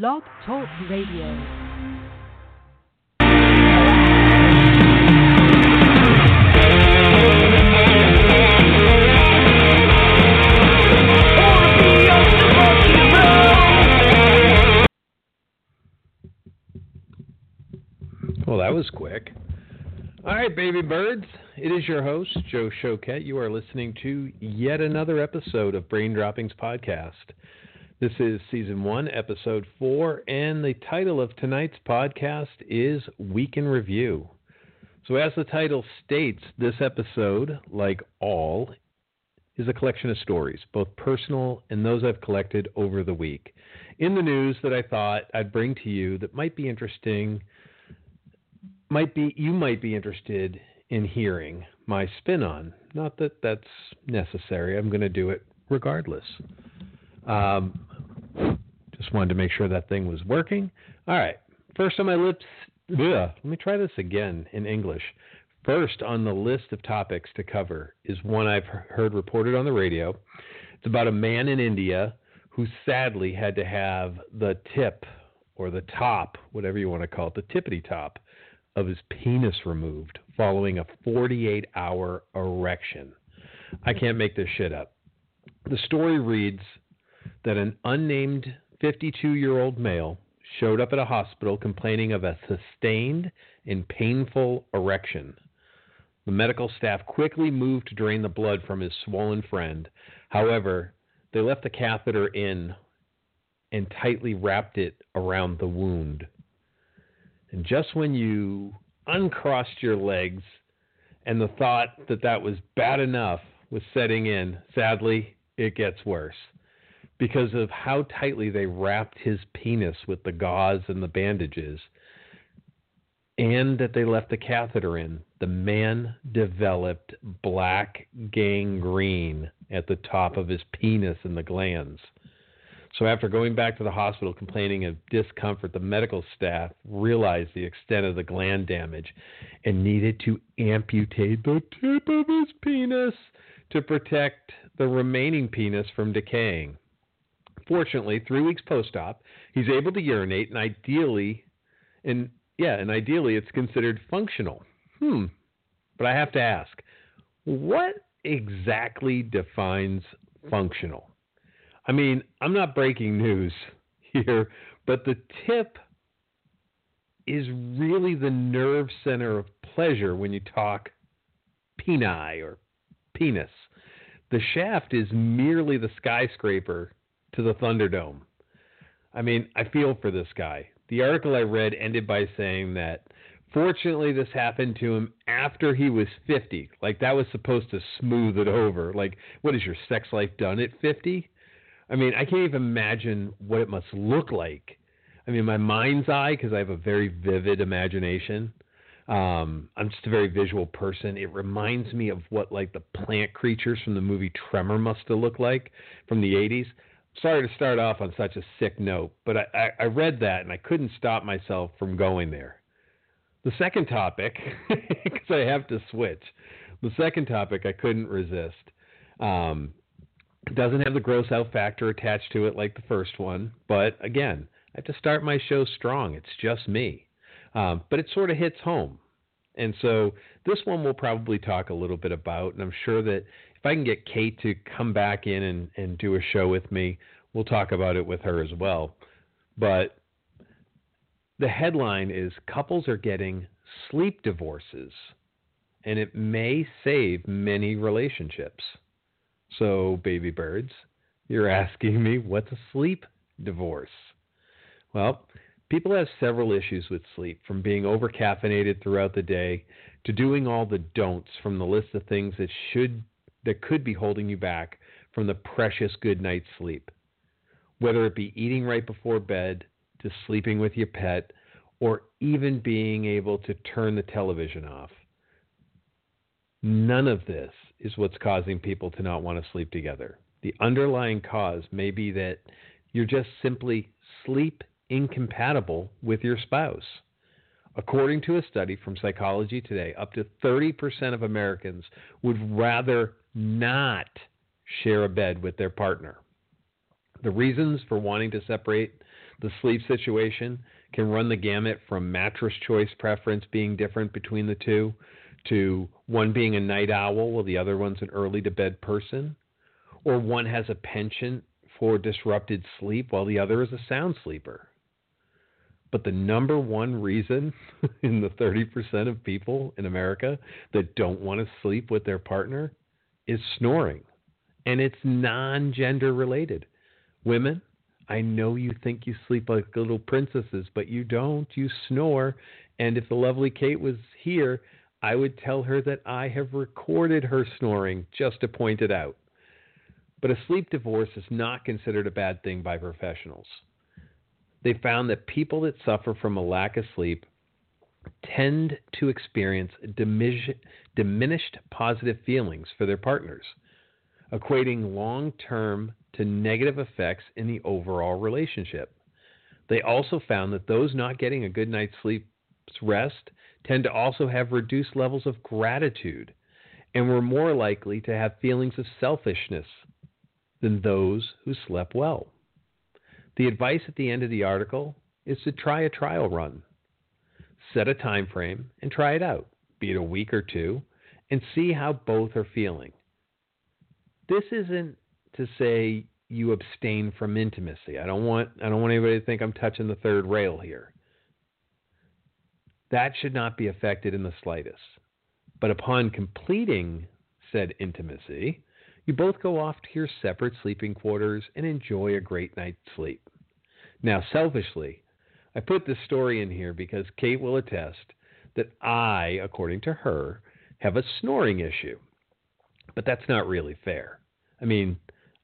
Blog Talk Radio. Well, that was quick. All right, baby birds. It is your host, Joe Choquette. You are listening to yet another episode of Brain Droppings Podcast. This is season one, episode four, and the title of tonight's podcast is Week in Review. So, as the title states, this episode, like all, is a collection of stories, both personal and those I've collected over the week, in the news that I thought I'd bring to you that might be interesting might be you might be interested in hearing my spin on. Not that that's necessary. I'm going to do it regardless. Um, just wanted to make sure that thing was working. All right. First on my lips. Ugh, let me try this again in English. First on the list of topics to cover is one I've heard reported on the radio. It's about a man in India who sadly had to have the tip or the top, whatever you want to call it, the tippity top of his penis removed following a 48 hour erection. I can't make this shit up. The story reads that an unnamed 52 year old male showed up at a hospital complaining of a sustained and painful erection. The medical staff quickly moved to drain the blood from his swollen friend. However, they left the catheter in and tightly wrapped it around the wound. And just when you uncrossed your legs and the thought that that was bad enough was setting in, sadly, it gets worse. Because of how tightly they wrapped his penis with the gauze and the bandages, and that they left the catheter in, the man developed black gangrene at the top of his penis and the glands. So, after going back to the hospital complaining of discomfort, the medical staff realized the extent of the gland damage and needed to amputate the tip of his penis to protect the remaining penis from decaying. Fortunately, three weeks post op, he's able to urinate and ideally, and yeah, and ideally it's considered functional. Hmm. But I have to ask, what exactly defines functional? I mean, I'm not breaking news here, but the tip is really the nerve center of pleasure when you talk peni or penis. The shaft is merely the skyscraper to the Thunderdome. I mean, I feel for this guy. The article I read ended by saying that fortunately this happened to him after he was 50. Like that was supposed to smooth it over. Like, what is your sex life done at 50? I mean, I can't even imagine what it must look like. I mean, my mind's eye, because I have a very vivid imagination. Um, I'm just a very visual person. It reminds me of what like the plant creatures from the movie Tremor must have looked like from the 80s. Sorry to start off on such a sick note, but I, I, I read that and I couldn't stop myself from going there. The second topic, because I have to switch. The second topic I couldn't resist. Um, doesn't have the gross out factor attached to it like the first one, but again, I have to start my show strong. It's just me. Um, but it sort of hits home. And so this one we'll probably talk a little bit about, and I'm sure that if I can get Kate to come back in and, and do a show with me, we'll talk about it with her as well. But the headline is Couples Are Getting Sleep Divorces, and it may save many relationships. So, baby birds, you're asking me what's a sleep divorce? Well, people have several issues with sleep, from being overcaffeinated throughout the day to doing all the don'ts from the list of things that should that could be holding you back from the precious good night's sleep. whether it be eating right before bed, to sleeping with your pet, or even being able to turn the television off. None of this is what's causing people to not want to sleep together. The underlying cause may be that you're just simply sleep incompatible with your spouse. According to a study from Psychology Today, up to 30% of Americans would rather not share a bed with their partner. The reasons for wanting to separate the sleep situation can run the gamut from mattress choice preference being different between the two to one being a night owl while the other one's an early to bed person, or one has a penchant for disrupted sleep while the other is a sound sleeper. But the number one reason in the 30% of people in America that don't want to sleep with their partner is snoring. And it's non gender related. Women, I know you think you sleep like little princesses, but you don't. You snore. And if the lovely Kate was here, I would tell her that I have recorded her snoring just to point it out. But a sleep divorce is not considered a bad thing by professionals they found that people that suffer from a lack of sleep tend to experience diminished positive feelings for their partners, equating long term to negative effects in the overall relationship. They also found that those not getting a good night's sleep's rest tend to also have reduced levels of gratitude and were more likely to have feelings of selfishness than those who slept well. The advice at the end of the article is to try a trial run. Set a time frame and try it out, be it a week or two, and see how both are feeling. This isn't to say you abstain from intimacy. I don't want I don't want anybody to think I'm touching the third rail here. That should not be affected in the slightest. But upon completing said intimacy, you both go off to your separate sleeping quarters and enjoy a great night's sleep. Now, selfishly, I put this story in here because Kate will attest that I, according to her, have a snoring issue. But that's not really fair. I mean,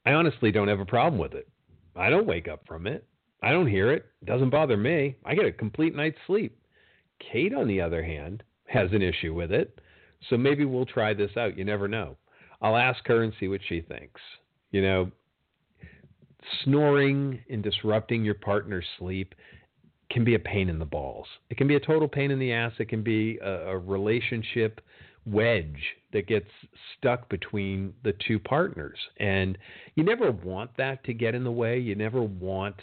I honestly don't have a problem with it. I don't wake up from it. I don't hear it. It doesn't bother me. I get a complete night's sleep. Kate, on the other hand, has an issue with it. So maybe we'll try this out. You never know. I'll ask her and see what she thinks. You know, snoring and disrupting your partner's sleep can be a pain in the balls. It can be a total pain in the ass. It can be a, a relationship wedge that gets stuck between the two partners. And you never want that to get in the way. You never want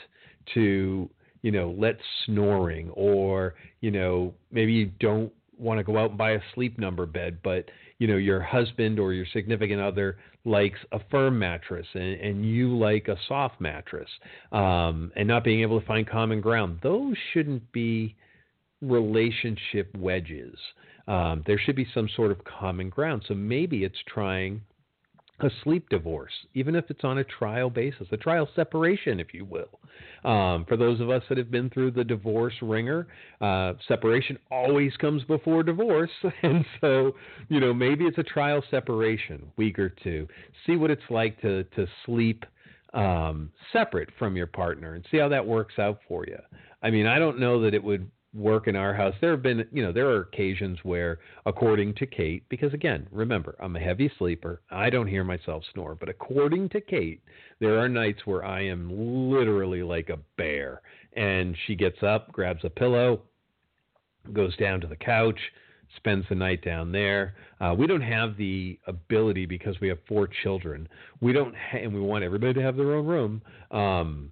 to, you know, let snoring or, you know, maybe you don't want to go out and buy a sleep number bed, but you know your husband or your significant other likes a firm mattress and, and you like a soft mattress, um, and not being able to find common ground. Those shouldn't be relationship wedges. Um, there should be some sort of common ground. So maybe it's trying a sleep divorce, even if it's on a trial basis, a trial separation, if you will. Um, for those of us that have been through the divorce ringer, uh, separation always comes before divorce. And so, you know, maybe it's a trial separation, week or two. See what it's like to, to sleep um, separate from your partner and see how that works out for you. I mean, I don't know that it would work in our house. There have been, you know, there are occasions where, according to Kate, because again, remember, I'm a heavy sleeper. I don't hear myself snore. But according to Kate, there are nights where I am literally like a bear. And she gets up, grabs a pillow, goes down to the couch, spends the night down there. Uh, we don't have the ability because we have four children. We don't, ha- and we want everybody to have their own room. Um,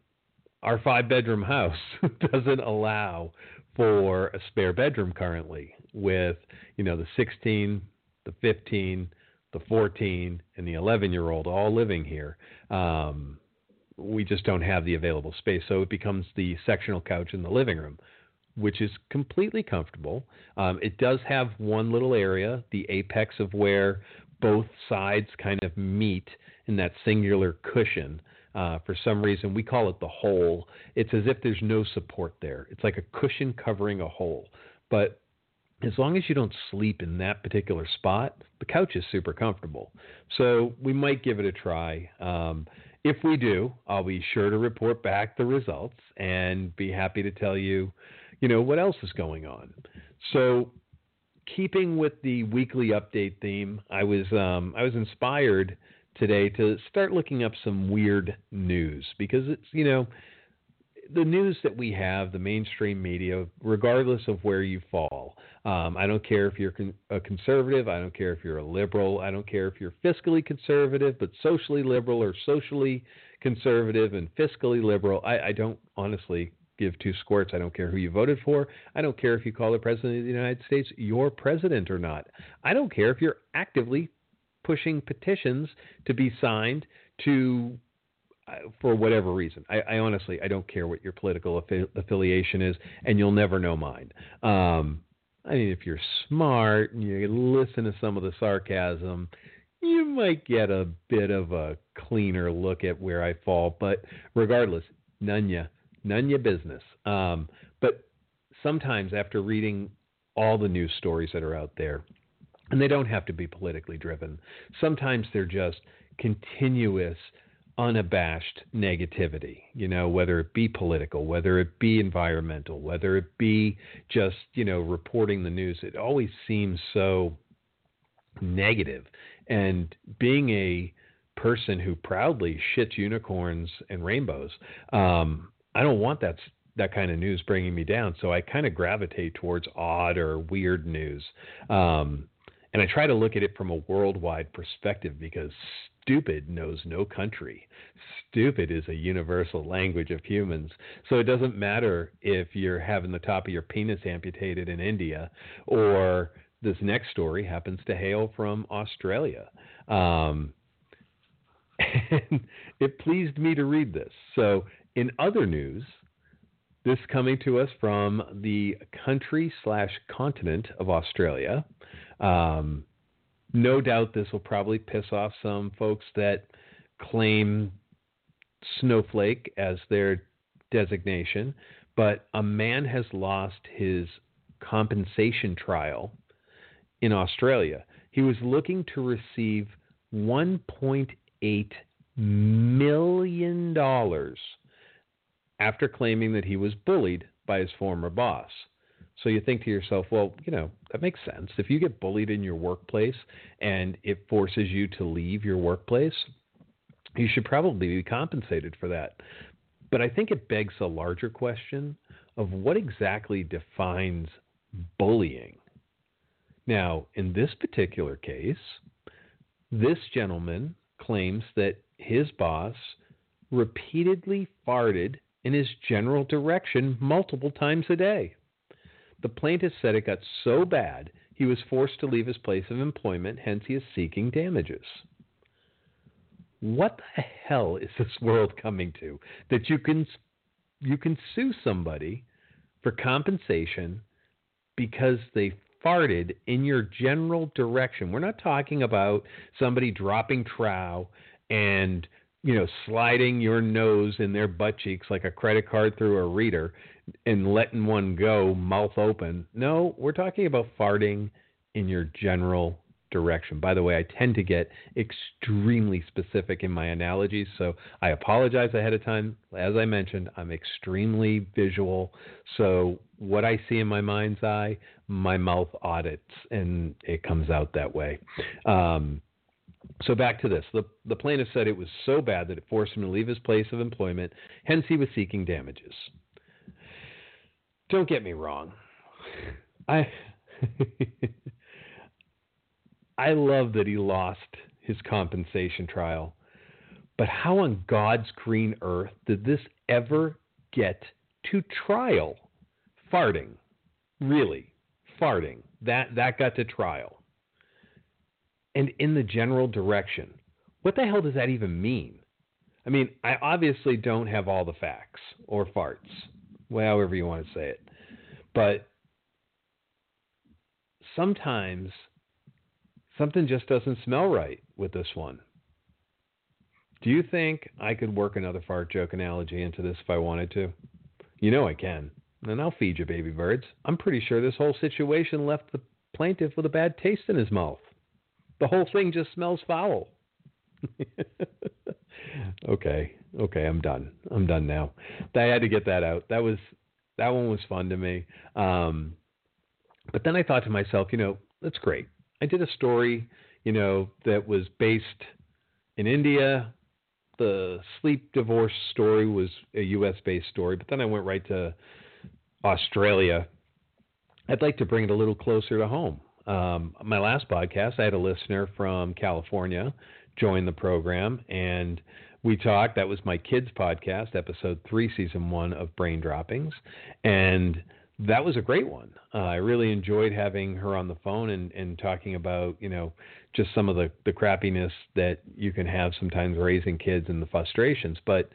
our five bedroom house doesn't allow for a spare bedroom currently with, you know, the 16, the 15, the 14, and the 11 year old all living here. Um, we just don't have the available space. So it becomes the sectional couch in the living room, which is completely comfortable. Um, it does have one little area, the apex of where both sides kind of meet in that singular cushion. Uh, for some reason, we call it the hole. It's as if there's no support there. It's like a cushion covering a hole. But as long as you don't sleep in that particular spot, the couch is super comfortable. So we might give it a try. Um, if we do, I'll be sure to report back the results and be happy to tell you, you know, what else is going on. So, keeping with the weekly update theme, I was um, I was inspired today to start looking up some weird news because it's you know the news that we have, the mainstream media, regardless of where you fall. Um, I don't care if you're con- a conservative. I don't care if you're a liberal. I don't care if you're fiscally conservative, but socially liberal or socially conservative and fiscally liberal. I, I don't honestly give two squirts. I don't care who you voted for. I don't care if you call the president of the United States your president or not. I don't care if you're actively pushing petitions to be signed to for whatever reason. I, I, honestly I don't care what your political affi- affiliation is, and you'll never know mine. Um, I mean, if you're smart and you listen to some of the sarcasm, you might get a bit of a cleaner look at where I fall. But regardless, none ya, none ya business. Um, but sometimes after reading all the news stories that are out there, and they don't have to be politically driven. Sometimes they're just continuous unabashed negativity, you know, whether it be political, whether it be environmental, whether it be just, you know, reporting the news. It always seems so negative. And being a person who proudly shits unicorns and rainbows, um, I don't want that that kind of news bringing me down. So I kind of gravitate towards odd or weird news. Um, and I try to look at it from a worldwide perspective because stupid knows no country. Stupid is a universal language of humans. So it doesn't matter if you're having the top of your penis amputated in India or this next story happens to hail from Australia. Um, and it pleased me to read this. So, in other news, this coming to us from the country slash continent of Australia. Um, no doubt this will probably piss off some folks that claim snowflake as their designation, but a man has lost his compensation trial in Australia. He was looking to receive $1.8 million after claiming that he was bullied by his former boss. So you think to yourself, well, you know, that makes sense. If you get bullied in your workplace and it forces you to leave your workplace, you should probably be compensated for that. But I think it begs a larger question of what exactly defines bullying. Now, in this particular case, this gentleman claims that his boss repeatedly farted in his general direction multiple times a day. The plaintiff said it got so bad he was forced to leave his place of employment, hence, he is seeking damages. What the hell is this world coming to that you can you can sue somebody for compensation because they farted in your general direction. We're not talking about somebody dropping trow and you know sliding your nose in their butt cheeks like a credit card through a reader and letting one go mouth open. No, we're talking about farting in your general direction. By the way, I tend to get extremely specific in my analogies, so I apologize ahead of time. As I mentioned, I'm extremely visual, so what I see in my mind's eye, my mouth audits, and it comes out that way. Um, so back to this. The, the plaintiff said it was so bad that it forced him to leave his place of employment, hence he was seeking damages don't get me wrong. I I love that he lost his compensation trial. But how on God's green earth did this ever get to trial? Farting. Really. Farting. That that got to trial. And in the general direction. What the hell does that even mean? I mean, I obviously don't have all the facts or farts however you want to say it. But sometimes something just doesn't smell right with this one. Do you think I could work another fart joke analogy into this if I wanted to? You know I can. And I'll feed you, baby birds. I'm pretty sure this whole situation left the plaintiff with a bad taste in his mouth. The whole thing just smells foul. okay, okay, I'm done. I'm done now. I had to get that out. That was that one was fun to me. Um, but then I thought to myself, you know, that's great. I did a story, you know, that was based in India. The sleep divorce story was a U.S. based story, but then I went right to Australia. I'd like to bring it a little closer to home. Um, my last podcast, I had a listener from California join the program, and we talked. That was my kids' podcast, episode three, season one of Brain Droppings, and that was a great one. Uh, I really enjoyed having her on the phone and, and talking about, you know, just some of the, the crappiness that you can have sometimes raising kids and the frustrations. But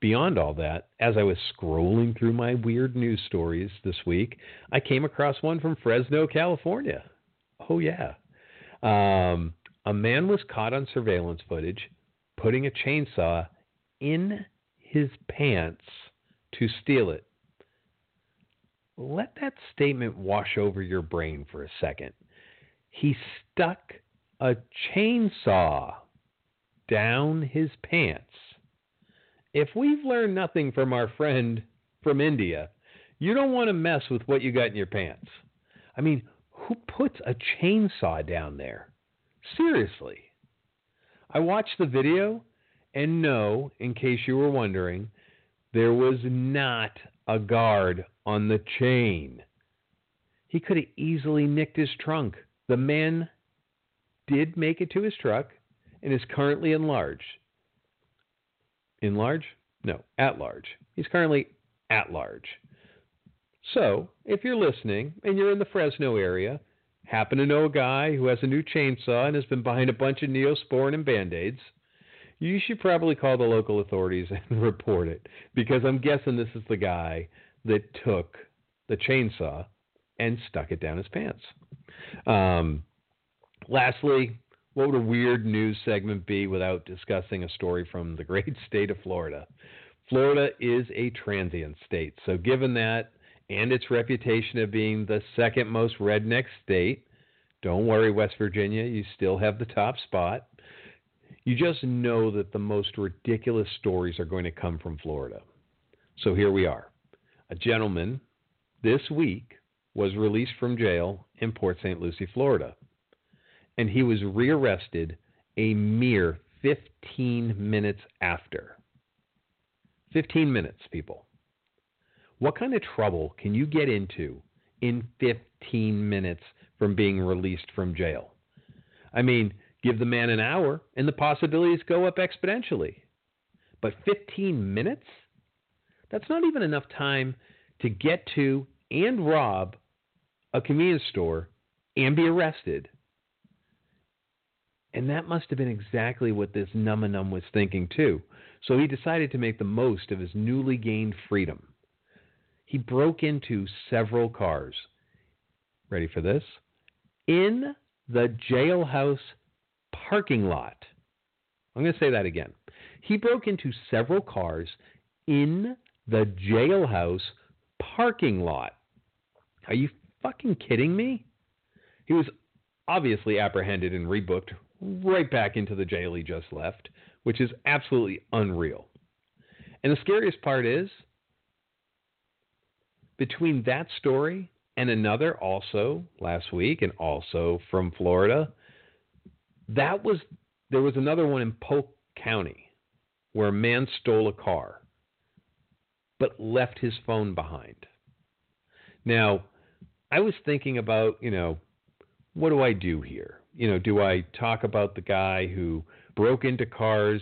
beyond all that, as I was scrolling through my weird news stories this week, I came across one from Fresno, California. Oh, yeah. Um, a man was caught on surveillance footage putting a chainsaw in his pants to steal it. Let that statement wash over your brain for a second. He stuck a chainsaw down his pants. If we've learned nothing from our friend from India, you don't want to mess with what you got in your pants. I mean, who puts a chainsaw down there? Seriously. I watched the video, and no, in case you were wondering, there was not a guard on the chain. He could have easily nicked his trunk. The man did make it to his truck and is currently in large. In large? No, at large. He's currently at large. So, if you're listening and you're in the Fresno area, happen to know a guy who has a new chainsaw and has been buying a bunch of neosporin and band aids, you should probably call the local authorities and report it because I'm guessing this is the guy that took the chainsaw and stuck it down his pants. Um, lastly, what would a weird news segment be without discussing a story from the great state of Florida? Florida is a transient state, so given that and its reputation of being the second most redneck state. Don't worry, West Virginia, you still have the top spot. You just know that the most ridiculous stories are going to come from Florida. So here we are. A gentleman this week was released from jail in Port St. Lucie, Florida. And he was rearrested a mere 15 minutes after. 15 minutes, people. What kind of trouble can you get into in 15 minutes from being released from jail? I mean, give the man an hour and the possibilities go up exponentially. But 15 minutes? That's not even enough time to get to and rob a convenience store and be arrested. And that must have been exactly what this Num was thinking, too. So he decided to make the most of his newly gained freedom he broke into several cars. Ready for this? In the jailhouse parking lot. I'm going to say that again. He broke into several cars in the jailhouse parking lot. Are you fucking kidding me? He was obviously apprehended and rebooked right back into the jail he just left, which is absolutely unreal. And the scariest part is between that story and another also last week and also from Florida, that was there was another one in Polk County where a man stole a car but left his phone behind. Now, I was thinking about, you know, what do I do here? You know, do I talk about the guy who broke into cars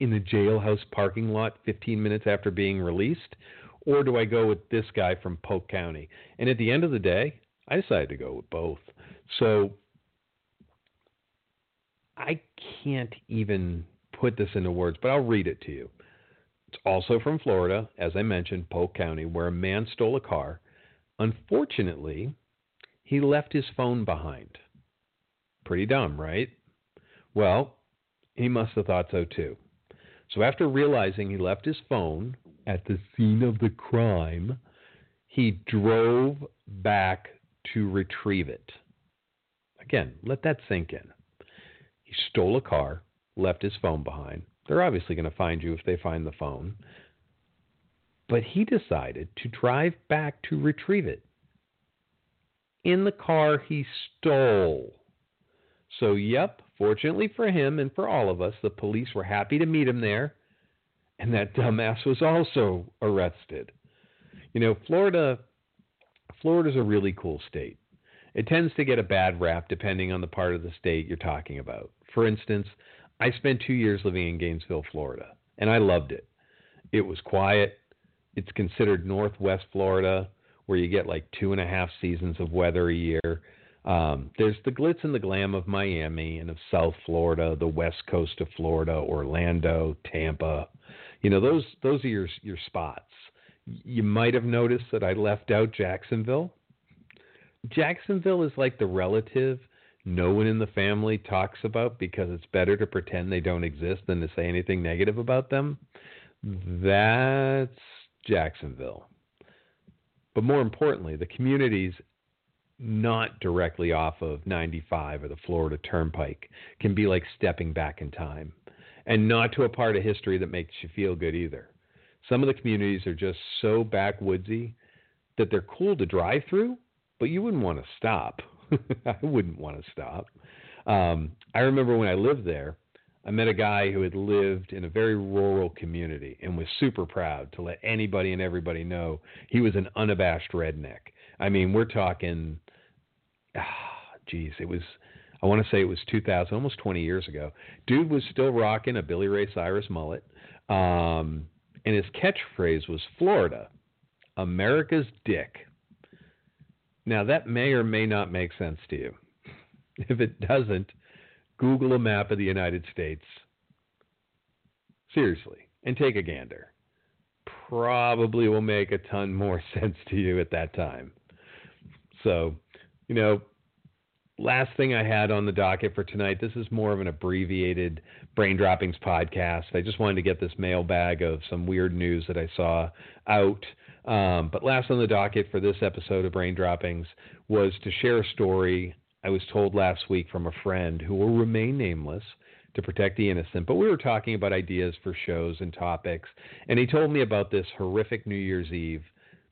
in the jailhouse parking lot 15 minutes after being released? Or do I go with this guy from Polk County? And at the end of the day, I decided to go with both. So I can't even put this into words, but I'll read it to you. It's also from Florida, as I mentioned, Polk County, where a man stole a car. Unfortunately, he left his phone behind. Pretty dumb, right? Well, he must have thought so too. So after realizing he left his phone at the scene of the crime, he drove back to retrieve it. Again, let that sink in. He stole a car, left his phone behind, They're obviously going to find you if they find the phone. But he decided to drive back to retrieve it in the car he stole. So, yep, fortunately for him and for all of us, the police were happy to meet him there, and that dumbass was also arrested. You know, Florida Florida's a really cool state. It tends to get a bad rap depending on the part of the state you're talking about. For instance, I spent two years living in Gainesville, Florida, and I loved it. It was quiet. It's considered Northwest Florida, where you get like two and a half seasons of weather a year. Um, there's the glitz and the glam of Miami and of South Florida, the west coast of Florida, Orlando, Tampa. You know, those those are your your spots. You might have noticed that I left out Jacksonville. Jacksonville is like the relative no one in the family talks about because it's better to pretend they don't exist than to say anything negative about them. That's Jacksonville. But more importantly, the communities not directly off of 95 or the Florida Turnpike can be like stepping back in time and not to a part of history that makes you feel good either. Some of the communities are just so backwoodsy that they're cool to drive through, but you wouldn't want to stop. I wouldn't want to stop. Um, I remember when I lived there, I met a guy who had lived in a very rural community and was super proud to let anybody and everybody know he was an unabashed redneck. I mean, we're talking, ah, geez, it was, I want to say it was 2000, almost 20 years ago. Dude was still rocking a Billy Ray Cyrus mullet. Um, and his catchphrase was Florida, America's dick. Now, that may or may not make sense to you. If it doesn't, Google a map of the United States. Seriously, and take a gander. Probably will make a ton more sense to you at that time. So, you know, last thing I had on the docket for tonight, this is more of an abbreviated brain droppings podcast. I just wanted to get this mailbag of some weird news that I saw out um, but last on the docket for this episode of Brain Droppings was to share a story I was told last week from a friend who will remain nameless to protect the innocent. But we were talking about ideas for shows and topics, and he told me about this horrific New Year's Eve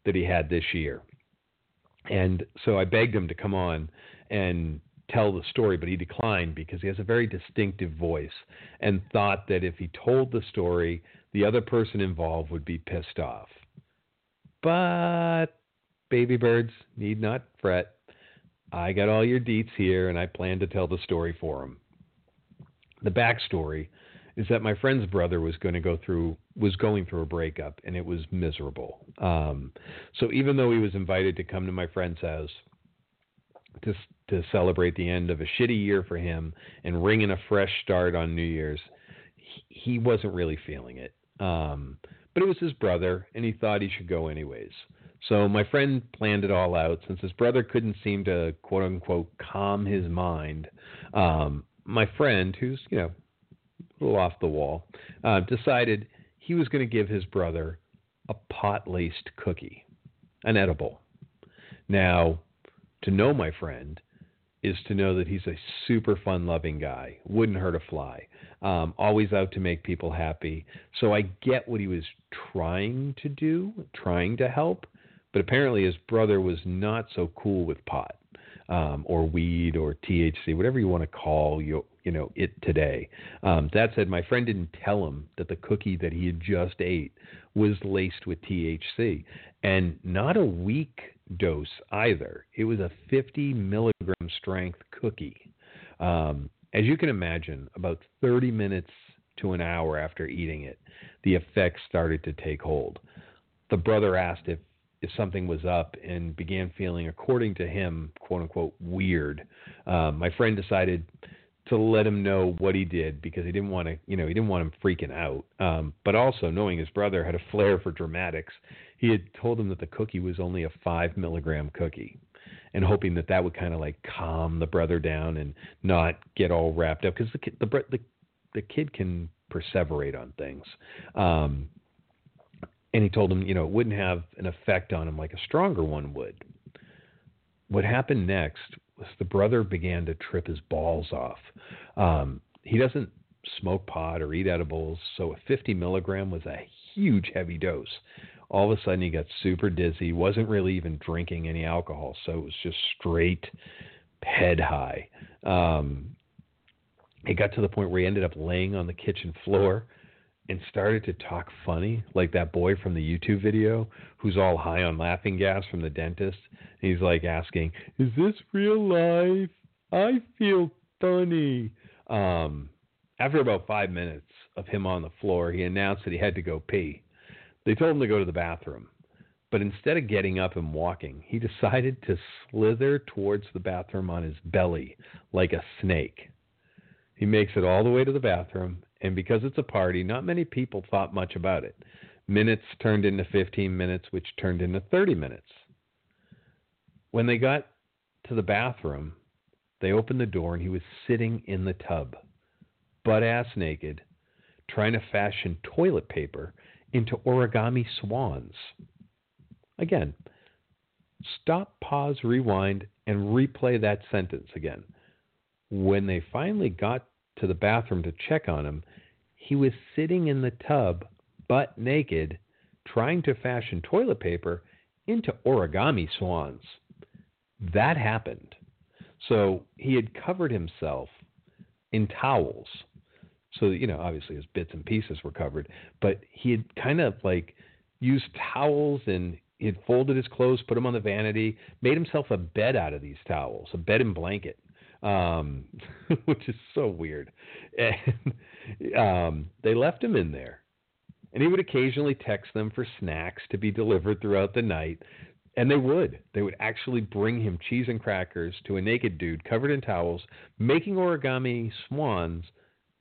that he had this year. And so I begged him to come on and tell the story, but he declined because he has a very distinctive voice and thought that if he told the story, the other person involved would be pissed off. But baby birds need not fret. I got all your deets here, and I plan to tell the story for them. The backstory is that my friend's brother was going to go through was going through a breakup, and it was miserable. Um, so even though he was invited to come to my friend's house to to celebrate the end of a shitty year for him and ring in a fresh start on New Year's, he, he wasn't really feeling it. Um, but it was his brother, and he thought he should go anyways. So my friend planned it all out. Since his brother couldn't seem to quote unquote calm his mind, um, my friend, who's you know a little off the wall, uh, decided he was going to give his brother a pot laced cookie, an edible. Now, to know my friend is to know that he's a super fun loving guy, wouldn't hurt a fly um, always out to make people happy. So I get what he was trying to do, trying to help, but apparently his brother was not so cool with pot um, or weed or THC, whatever you want to call you, you know it today. Um, that said, my friend didn't tell him that the cookie that he had just ate was laced with THC, and not a weak dose either. It was a 50 milligram strength cookie. Um, as you can imagine, about 30 minutes to an hour after eating it, the effects started to take hold. The brother asked if, if something was up and began feeling, according to him, quote unquote, weird. Um, my friend decided to let him know what he did because he didn't want to, you know, he didn't want him freaking out. Um, but also knowing his brother had a flair for dramatics, he had told him that the cookie was only a five milligram cookie and hoping that that would kind of like calm the brother down and not get all wrapped up because the the, the the kid can perseverate on things. Um, and he told him, you know, it wouldn't have an effect on him like a stronger one would. What happened next was the brother began to trip his balls off. Um, he doesn't smoke pot or eat edibles. So a 50 milligram was a huge heavy dose. All of a sudden, he got super dizzy. wasn't really even drinking any alcohol, so it was just straight head high. Um, it got to the point where he ended up laying on the kitchen floor and started to talk funny, like that boy from the YouTube video who's all high on laughing gas from the dentist. He's like asking, "Is this real life? I feel funny." Um, after about five minutes of him on the floor, he announced that he had to go pee. They told him to go to the bathroom. But instead of getting up and walking, he decided to slither towards the bathroom on his belly like a snake. He makes it all the way to the bathroom, and because it's a party, not many people thought much about it. Minutes turned into 15 minutes, which turned into 30 minutes. When they got to the bathroom, they opened the door and he was sitting in the tub, butt ass naked, trying to fashion toilet paper into origami swans. Again, stop, pause, rewind, and replay that sentence again. When they finally got to the bathroom to check on him, he was sitting in the tub, butt naked, trying to fashion toilet paper into origami swans. That happened. So he had covered himself in towels. So, you know, obviously his bits and pieces were covered, but he had kind of like used towels and he had folded his clothes, put them on the vanity, made himself a bed out of these towels, a bed and blanket, um, which is so weird. And um, they left him in there. And he would occasionally text them for snacks to be delivered throughout the night. And they would. They would actually bring him cheese and crackers to a naked dude covered in towels, making origami swans,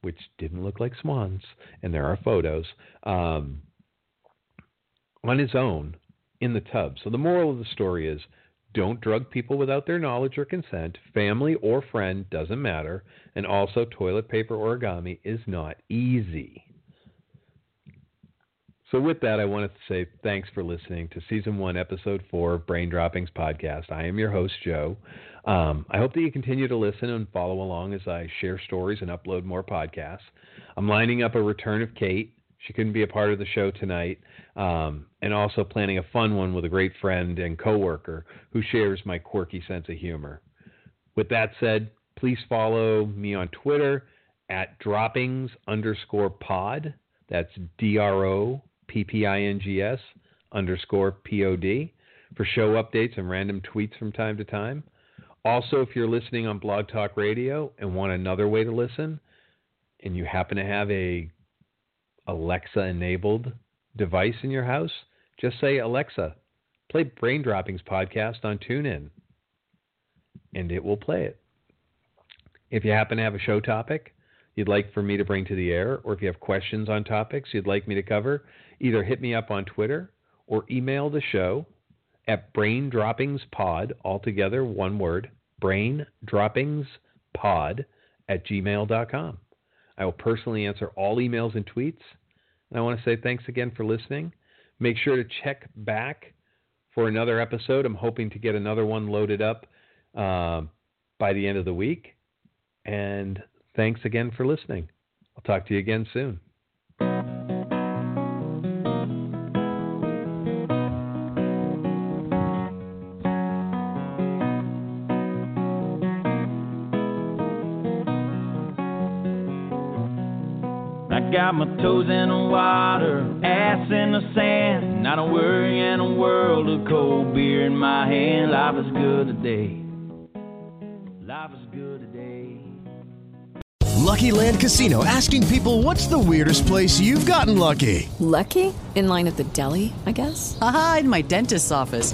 which didn't look like swans, and there are photos, um, on his own in the tub. So the moral of the story is don't drug people without their knowledge or consent. Family or friend doesn't matter. And also, toilet paper origami is not easy. So, with that, I wanted to say thanks for listening to Season 1, Episode 4 of Brain Droppings Podcast. I am your host, Joe. Um, I hope that you continue to listen and follow along as I share stories and upload more podcasts. I'm lining up a return of Kate. She couldn't be a part of the show tonight, um, and also planning a fun one with a great friend and coworker who shares my quirky sense of humor. With that said, please follow me on Twitter at droppings underscore pod. That's D R O P P I N G S underscore P O D for show updates and random tweets from time to time. Also, if you're listening on Blog Talk Radio and want another way to listen, and you happen to have a Alexa enabled device in your house, just say, Alexa, play Brain Droppings podcast on TuneIn, and it will play it. If you happen to have a show topic you'd like for me to bring to the air, or if you have questions on topics you'd like me to cover, either hit me up on Twitter or email the show at braindroppingspod, altogether one word, Brain Droppings Pod at gmail.com. I will personally answer all emails and tweets. I want to say thanks again for listening. Make sure to check back for another episode. I'm hoping to get another one loaded up uh, by the end of the week. And thanks again for listening. I'll talk to you again soon. Got my toes in the water, ass in the sand. Not a worry in a world of cold beer in my hand. Life is good today. Life is good today. Lucky Land Casino asking people what's the weirdest place you've gotten lucky? Lucky? In line at the deli, I guess? Aha, in my dentist's office.